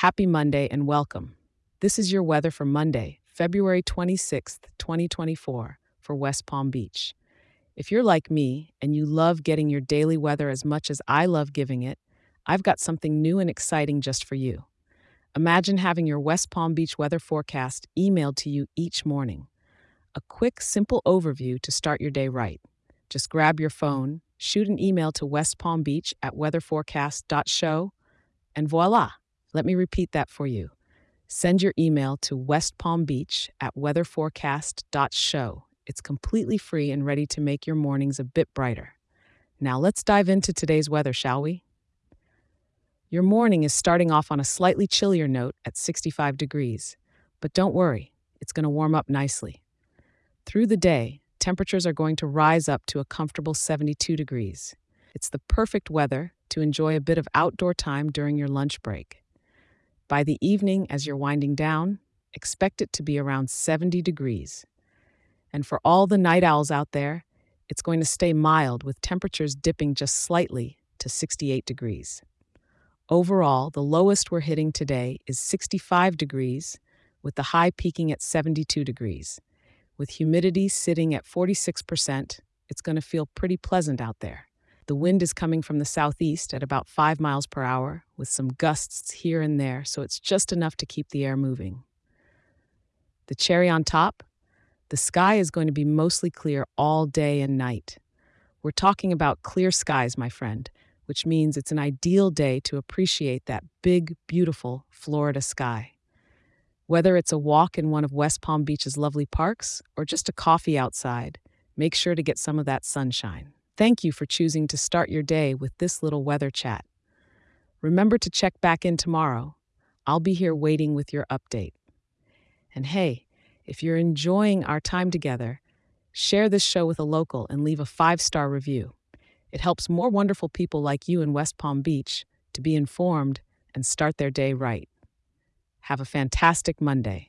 Happy Monday and welcome. This is your weather for Monday, February 26th, 2024, for West Palm Beach. If you're like me and you love getting your daily weather as much as I love giving it, I've got something new and exciting just for you. Imagine having your West Palm Beach weather forecast emailed to you each morning. A quick, simple overview to start your day right. Just grab your phone, shoot an email to West Palm Beach at weatherforecast.show, and voila! Let me repeat that for you. Send your email to West Palm Beach at weatherforecast.show. It's completely free and ready to make your mornings a bit brighter. Now let's dive into today's weather, shall we? Your morning is starting off on a slightly chillier note at 65 degrees, but don't worry, it's going to warm up nicely. Through the day, temperatures are going to rise up to a comfortable 72 degrees. It's the perfect weather to enjoy a bit of outdoor time during your lunch break. By the evening, as you're winding down, expect it to be around 70 degrees. And for all the night owls out there, it's going to stay mild with temperatures dipping just slightly to 68 degrees. Overall, the lowest we're hitting today is 65 degrees, with the high peaking at 72 degrees. With humidity sitting at 46%, it's going to feel pretty pleasant out there. The wind is coming from the southeast at about 5 miles per hour, with some gusts here and there, so it's just enough to keep the air moving. The cherry on top the sky is going to be mostly clear all day and night. We're talking about clear skies, my friend, which means it's an ideal day to appreciate that big, beautiful Florida sky. Whether it's a walk in one of West Palm Beach's lovely parks or just a coffee outside, make sure to get some of that sunshine. Thank you for choosing to start your day with this little weather chat. Remember to check back in tomorrow. I'll be here waiting with your update. And hey, if you're enjoying our time together, share this show with a local and leave a five star review. It helps more wonderful people like you in West Palm Beach to be informed and start their day right. Have a fantastic Monday.